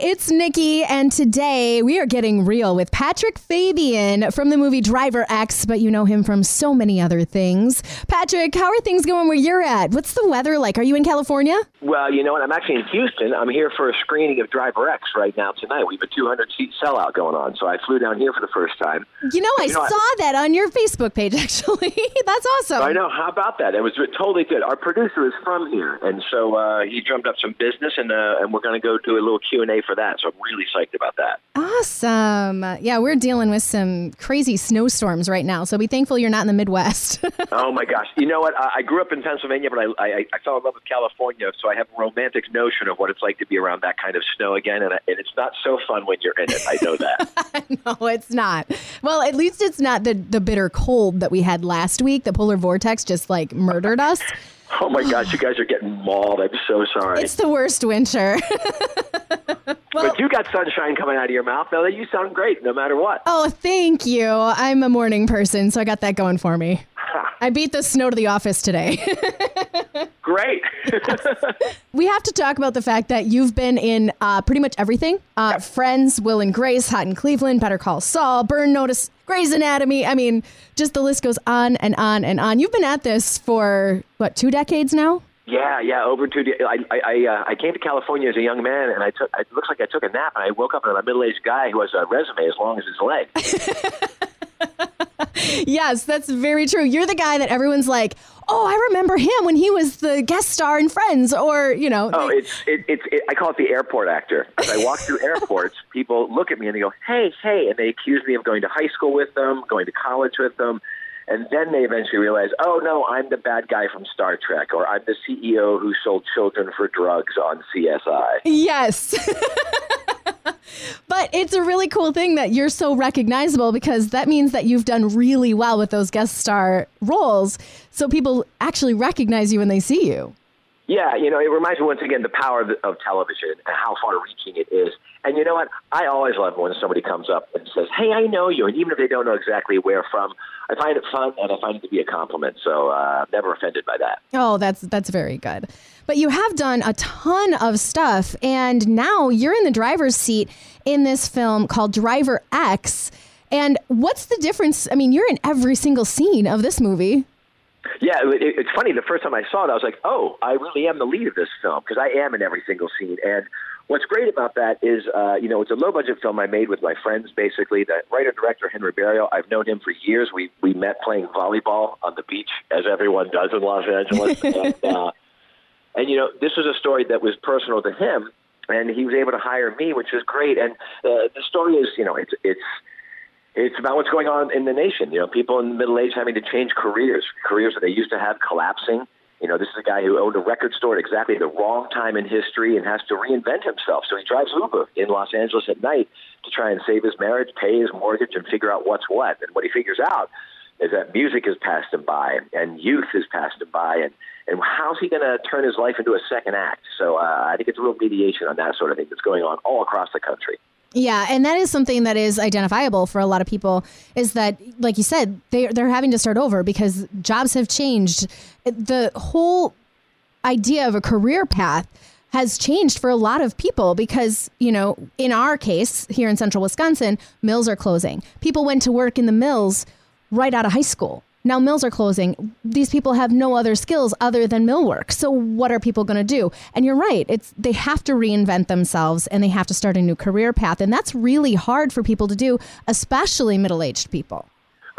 it's Nikki, and today we are getting real with Patrick Fabian from the movie Driver X, but you know him from so many other things. Patrick, how are things going where you're at? What's the weather like? Are you in California? Well, you know what? I'm actually in Houston. I'm here for a screening of Driver X right now tonight. We have a 200 seat sellout going on, so I flew down here for the first time. You know, I You know, I- saw that on your Facebook page, actually. That's awesome. I know. How about that? It was totally good. Our producer is from here, and so uh, he drummed up some business, and uh, and we're going to go do a little Q for that. So I'm really psyched about that. Awesome. Yeah, we're dealing with some crazy snowstorms right now, so be thankful you're not in the Midwest. oh my gosh! You know what? I, I grew up in Pennsylvania, but I, I I fell in love with California, so I have a romantic notion of what it's like to be around that kind of snow again, and, I, and it's not so fun when you're in it. I know that. no, it's not. Well, at least it's not the, the bitter cold that we had last week. The polar vortex just like murdered us. oh my gosh! You guys are getting mauled. I'm so sorry. It's the worst winter. But you got sunshine coming out of your mouth, though. You sound great, no matter what. oh, thank you. I'm a morning person, so I got that going for me. I beat the snow to the office today. Great. we have to talk about the fact that you've been in uh, pretty much everything uh, Friends, Will and Grace, Hot in Cleveland, Better Call Saul, Burn Notice, Grey's Anatomy. I mean, just the list goes on and on and on. You've been at this for, what, two decades now? Yeah, yeah. Over two. the, I, I, I, uh, I came to California as a young man, and I took. It looks like I took a nap, and I woke up and I'm a middle-aged guy who has a resume as long as his leg. Yes, that's very true. You're the guy that everyone's like, oh, I remember him when he was the guest star in Friends, or, you know. Oh, they- it's it, it's it, I call it the airport actor. As I walk through airports, people look at me and they go, "Hey, hey," and they accuse me of going to high school with them, going to college with them, and then they eventually realize, "Oh no, I'm the bad guy from Star Trek, or I'm the CEO who sold children for drugs on CSI." Yes. but it's a really cool thing that you're so recognizable because that means that you've done really well with those guest star roles. So people actually recognize you when they see you. Yeah, you know, it reminds me once again the power of, of television and how far-reaching it is. And you know what? I always love when somebody comes up and says, "Hey, I know you," and even if they don't know exactly where from, I find it fun and I find it to be a compliment. So uh, never offended by that. Oh, that's that's very good. But you have done a ton of stuff and now you're in the driver's seat in this film called Driver X. And what's the difference? I mean, you're in every single scene of this movie. Yeah, it, it- it's funny. The first time I saw it, I was like, "Oh, I really am the lead of this film because I am in every single scene." And what's great about that is, uh, you know, it's a low-budget film I made with my friends. Basically, the writer-director Henry Barrial. I've known him for years. We we met playing volleyball on the beach, as everyone does in Los Angeles. and, uh, and you know, this was a story that was personal to him, and he was able to hire me, which was great. And uh, the story is, you know, it's it's it's about what's going on in the nation. You know, people in the middle age having to change careers, careers that they used to have collapsing. You know, this is a guy who owned a record store at exactly the wrong time in history and has to reinvent himself. So he drives Uber in Los Angeles at night to try and save his marriage, pay his mortgage, and figure out what's what. And what he figures out is that music has passed him by and youth has passed him by and and how's he going to turn his life into a second act? So uh, I think it's a real mediation on that sort of thing that's going on all across the country. Yeah, and that is something that is identifiable for a lot of people is that like you said, they they're having to start over because jobs have changed. The whole idea of a career path has changed for a lot of people because, you know, in our case here in central Wisconsin, mills are closing. People went to work in the mills right out of high school. Now mills are closing. These people have no other skills other than mill work. So what are people going to do? And you're right. It's they have to reinvent themselves and they have to start a new career path and that's really hard for people to do, especially middle-aged people.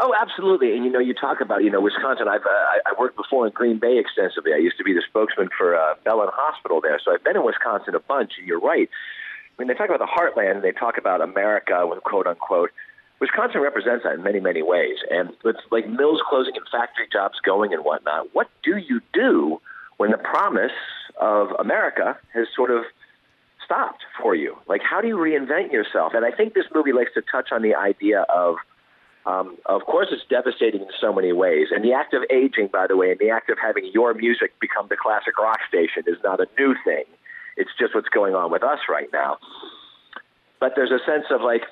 Oh, absolutely. And you know, you talk about you know Wisconsin. I've uh, I I worked before in Green Bay extensively. I used to be the spokesman for uh, Bellin Hospital there, so I've been in Wisconsin a bunch. And you're right. When they talk about the heartland, they talk about America, with quote unquote. Wisconsin represents that in many, many ways. And it's like mills closing and factory jobs going and whatnot. What do you do when the promise of America has sort of stopped for you? Like, how do you reinvent yourself? And I think this movie likes to touch on the idea of um, of course, it's devastating in so many ways. And the act of aging, by the way, and the act of having your music become the classic rock station is not a new thing. It's just what's going on with us right now. But there's a sense of like,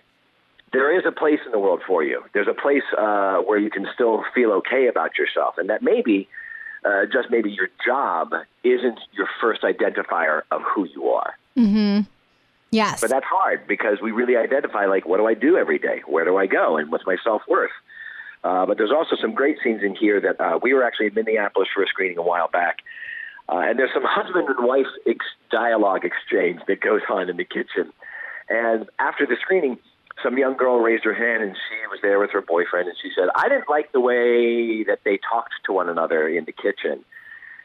there is a place in the world for you. There's a place uh, where you can still feel okay about yourself, and that maybe, uh, just maybe, your job isn't your first identifier of who you are. Yes. But that's hard because we really identify like, what do I do every day? Where do I go? And what's my self worth? Uh, but there's also some great scenes in here that uh, we were actually in Minneapolis for a screening a while back. Uh, and there's some husband and wife ex- dialogue exchange that goes on in the kitchen. And after the screening, some young girl raised her hand and she was there with her boyfriend and she said, I didn't like the way that they talked to one another in the kitchen.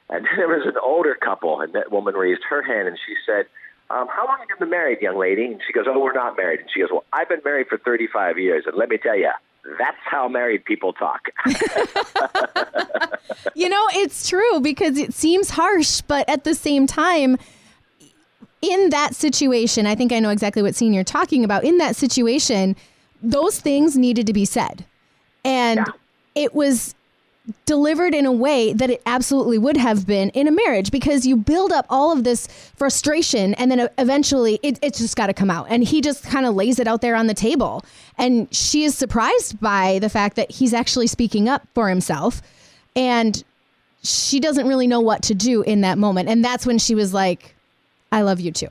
And there was an older couple and that woman raised her hand and she said, um, how long have you been married, young lady? And she goes, oh, we're not married. And she goes, well, I've been married for 35 years. And let me tell you, that's how married people talk. you know, it's true because it seems harsh, but at the same time, in that situation, I think I know exactly what scene you're talking about. In that situation, those things needed to be said. And yeah. it was delivered in a way that it absolutely would have been in a marriage because you build up all of this frustration and then eventually it, it's just got to come out. And he just kind of lays it out there on the table. And she is surprised by the fact that he's actually speaking up for himself. And she doesn't really know what to do in that moment. And that's when she was like, I love you too.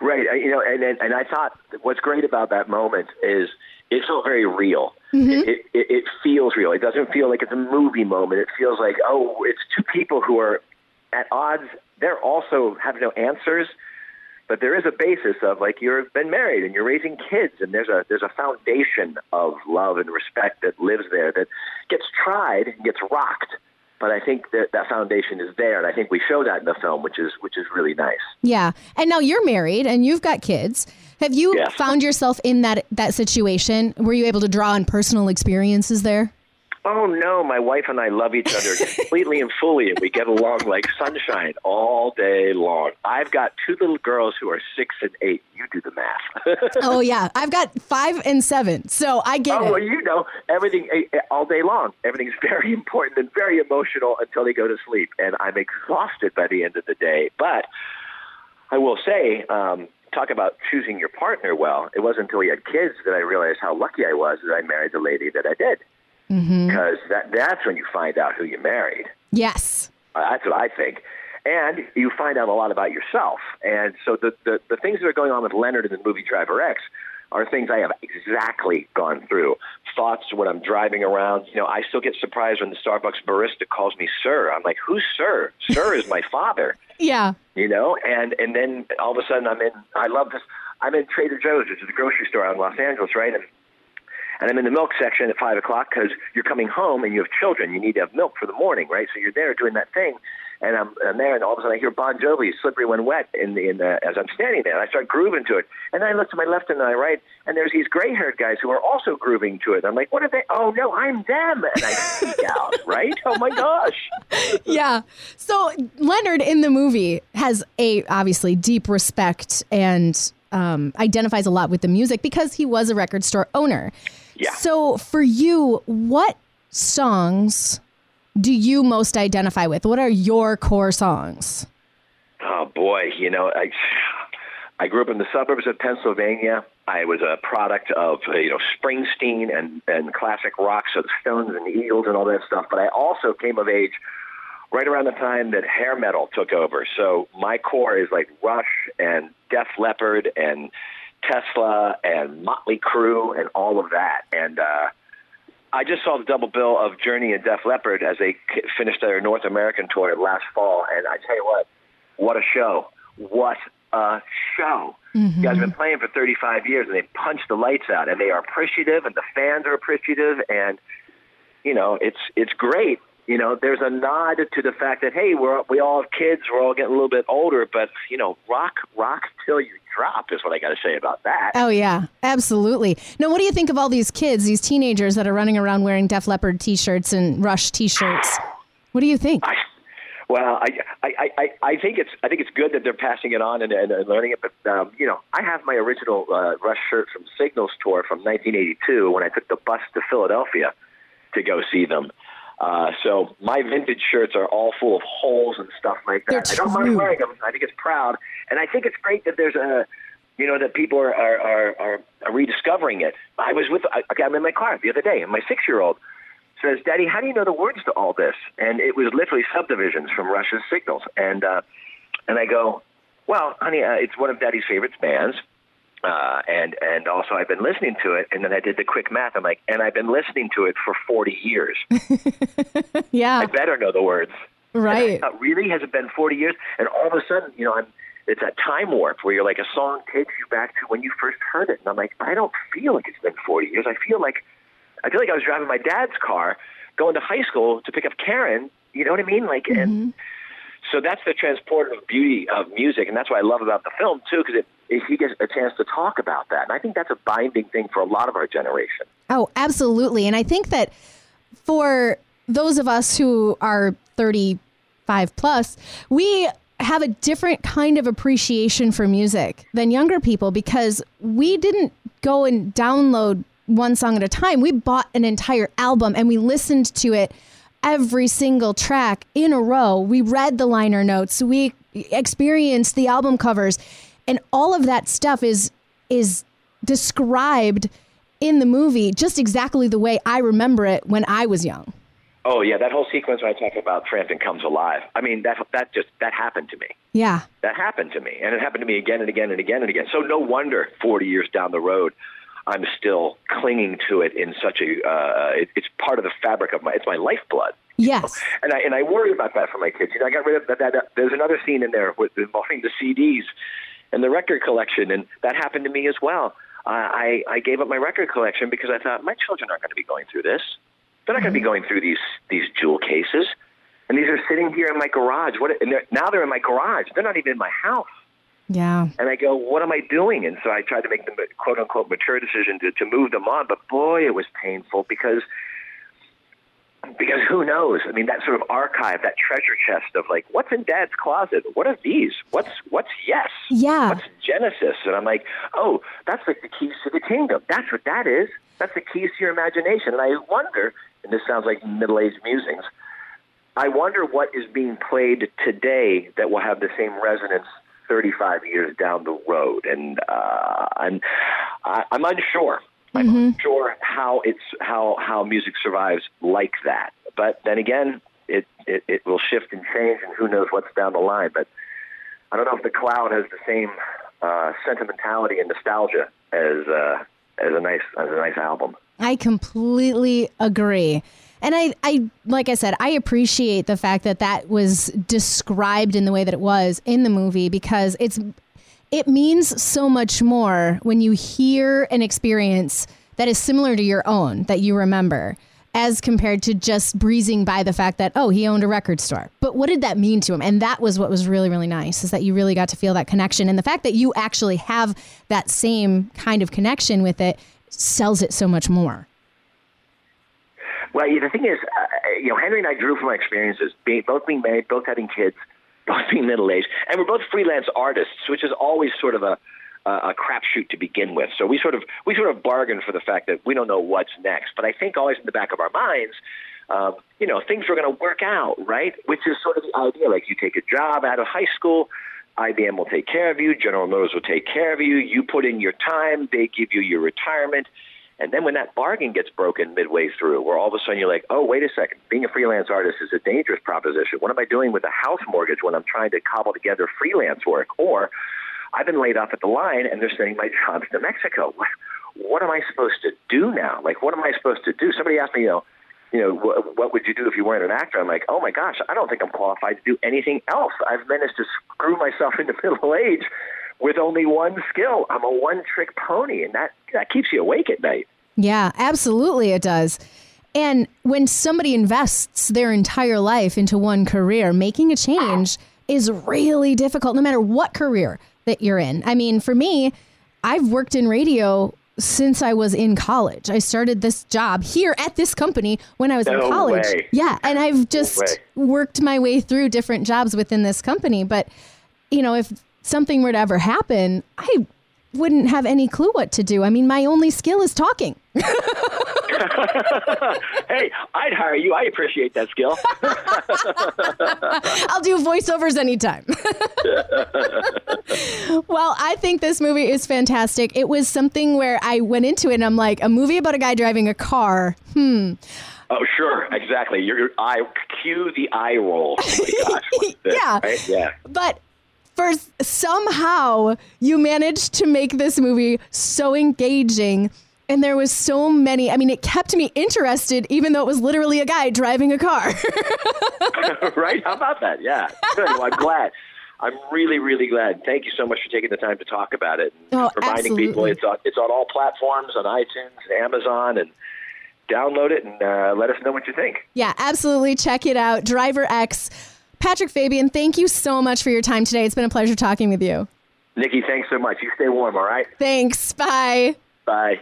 Right. You know, and, and, and I thought what's great about that moment is it felt very real. Mm-hmm. It, it, it feels real. It doesn't feel like it's a movie moment. It feels like, oh, it's two people who are at odds. They're also have no answers, but there is a basis of like you've been married and you're raising kids, and there's a there's a foundation of love and respect that lives there that gets tried and gets rocked but I think that that foundation is there, and I think we show that in the film, which is which is really nice. Yeah, and now you're married and you've got kids. Have you yes. found yourself in that that situation? Were you able to draw on personal experiences there? Oh no, my wife and I love each other completely and fully, and we get along like sunshine all day long. I've got two little girls who are six and eight. You do the math. oh yeah, I've got five and seven, so I get oh, it. well, you know everything eh, eh, all day long. Everything's very important and very emotional until they go to sleep, and I'm exhausted by the end of the day. But I will say. Um, talk about choosing your partner well. It wasn't until we had kids that I realized how lucky I was that I married the lady that I did mm-hmm. because that that's when you find out who you married. Yes, uh, that's what I think. And you find out a lot about yourself. And so the, the, the things that are going on with Leonard in the movie Driver X are things I have exactly gone through. Thoughts when I'm driving around. You know, I still get surprised when the Starbucks barista calls me sir. I'm like, who's sir? Sir is my father. Yeah. You know, and and then all of a sudden I'm in. I love this. I'm in Trader Joe's, which is a grocery store out in Los Angeles, right? And and I'm in the milk section at five o'clock because you're coming home and you have children. You need to have milk for the morning, right? So you're there doing that thing, and I'm, I'm there, and all of a sudden I hear Bon Jovi, "Slippery When Wet," in the, in the, as I'm standing there. And I start grooving to it, and then I look to my left and my right, and there's these gray-haired guys who are also grooving to it. I'm like, "What are they? Oh no, I'm them!" And I freak out, right? Oh my gosh. yeah. So Leonard in the movie has a obviously deep respect and um, identifies a lot with the music because he was a record store owner. Yeah. So for you, what songs do you most identify with? What are your core songs? Oh boy, you know, I I grew up in the suburbs of Pennsylvania. I was a product of you know Springsteen and and classic rock, so the Stones and the Eagles and all that stuff. But I also came of age right around the time that hair metal took over. So my core is like Rush and Def Leppard and Tesla and Motley Crue and all of that. And uh, I just saw the double bill of Journey and Def Leppard as they finished their North American tour last fall. And I tell you what, what a show! What a show! Mm-hmm. You guys have been playing for 35 years, and they punched the lights out, and they are appreciative, and the fans are appreciative, and you know it's it's great you know, there's a nod to the fact that hey, we're we all have kids, we're all getting a little bit older, but you know, rock rock till you drop is what I got to say about that. Oh yeah, absolutely. Now, what do you think of all these kids, these teenagers that are running around wearing Def Leppard T-shirts and Rush T-shirts? What do you think? I, well, I, I, I, I think it's I think it's good that they're passing it on and, and, and learning it. But um, you know, I have my original uh, Rush shirt from Signals tour from 1982 when I took the bus to Philadelphia to go see them. Uh, so my vintage shirts are all full of holes and stuff like that. I don't mind wearing them. I think it's proud, and I think it's great that there's a, you know, that people are are, are, are rediscovering it. I was with, okay, I'm in my car the other day, and my six year old says, "Daddy, how do you know the words to all this?" And it was literally subdivisions from Rush's Signals, and uh, and I go, Well, honey, uh, it's one of Daddy's favorite bands. Uh, and and also I've been listening to it, and then I did the quick math. I'm like, and I've been listening to it for 40 years. yeah, I better know the words. Right? Thought, really, has it been 40 years? And all of a sudden, you know, I'm. It's a time warp where you're like a song takes you back to when you first heard it, and I'm like, I don't feel like it's been 40 years. I feel like I feel like I was driving my dad's car going to high school to pick up Karen. You know what I mean? Like, mm-hmm. and so that's the transportive beauty of music, and that's what I love about the film too, because it, it, he gets a chance to talk about that, and I think that's a binding thing for a lot of our generation. Oh, absolutely, and I think that for those of us who are thirty-five plus, we have a different kind of appreciation for music than younger people because we didn't go and download one song at a time. We bought an entire album and we listened to it every single track in a row. We read the liner notes, we experienced the album covers, and all of that stuff is is described in the movie just exactly the way I remember it when I was young. Oh yeah, that whole sequence when I talk about Frampton comes alive. I mean that that just that happened to me. Yeah, that happened to me, and it happened to me again and again and again and again. So no wonder forty years down the road, I'm still clinging to it in such a. Uh, it, it's part of the fabric of my. It's my lifeblood. Yes. And I and I worry about that for my kids. You know, I got rid of that. that uh, there's another scene in there with involving the CDs and the record collection, and that happened to me as well. Uh, I I gave up my record collection because I thought my children aren't going to be going through this. They're not going to be mm-hmm. going through these these jewel cases, and these are sitting here in my garage. What? And they're, now they're in my garage. They're not even in my house. Yeah. And I go, what am I doing? And so I tried to make the quote unquote mature decision to, to move them on. But boy, it was painful because because who knows? I mean, that sort of archive, that treasure chest of like, what's in Dad's closet? What are these? What's what's yes? Yeah. What's Genesis? And I'm like, oh, that's like the keys to the kingdom. That's what that is. That's the keys to your imagination. And I wonder, and this sounds like middle-aged musings. I wonder what is being played today that will have the same resonance 35 years down the road, and uh, I'm I, I'm unsure. I'm mm-hmm. unsure how it's how how music survives like that. But then again, it, it it will shift and change, and who knows what's down the line. But I don't know if the cloud has the same uh, sentimentality and nostalgia as uh, as a nice as a nice album. I completely agree. And I, I, like I said, I appreciate the fact that that was described in the way that it was in the movie because it's, it means so much more when you hear an experience that is similar to your own that you remember as compared to just breezing by the fact that oh he owned a record store. But what did that mean to him? And that was what was really really nice is that you really got to feel that connection. And the fact that you actually have that same kind of connection with it sells it so much more. Well, the thing is, uh, you know, Henry and I drew from our experiences, being, both being married, both having kids, both being middle aged, and we're both freelance artists, which is always sort of a a crapshoot to begin with. So we sort of we sort of bargain for the fact that we don't know what's next. But I think always in the back of our minds, um, you know, things are going to work out, right? Which is sort of the idea. Like you take a job out of high school, IBM will take care of you, General Motors will take care of you. You put in your time, they give you your retirement. And then when that bargain gets broken midway through, where all of a sudden you're like, oh, wait a second, being a freelance artist is a dangerous proposition. What am I doing with a house mortgage when I'm trying to cobble together freelance work? Or I've been laid off at the line and they're sending my jobs to Mexico. What, what am I supposed to do now? Like, what am I supposed to do? Somebody asked me, you know, you know, what, what would you do if you weren't an actor? I'm like, oh my gosh, I don't think I'm qualified to do anything else. I've managed to screw myself into middle age with only one skill. I'm a one trick pony, and that, that keeps you awake at night. Yeah, absolutely, it does. And when somebody invests their entire life into one career, making a change is really difficult, no matter what career that you're in. I mean, for me, I've worked in radio since I was in college. I started this job here at this company when I was no in college. Way. Yeah, and I've just no worked my way through different jobs within this company. But, you know, if something were to ever happen, I wouldn't have any clue what to do. I mean, my only skill is talking. hey, I'd hire you. I appreciate that skill. I'll do voiceovers anytime. well, I think this movie is fantastic. It was something where I went into it and I'm like, a movie about a guy driving a car. Hmm. Oh, sure, exactly. Your, your eye, cue the eye roll. Oh gosh, yeah, right? yeah. But first somehow you managed to make this movie so engaging. And there was so many i mean it kept me interested even though it was literally a guy driving a car. Right? How about that? Yeah. Good. Well, i'm glad. I'm really really glad. Thank you so much for taking the time to talk about it and oh, reminding absolutely. people it's on it's on all platforms on itunes and amazon and download it and uh, let us know what you think. Yeah absolutely. Check it out. Driver x Patrick Fabian, thank you so much for your time today. It's been a pleasure talking with you. Nikki, thanks so much. You stay warm, all right? Thanks. Bye. Bye.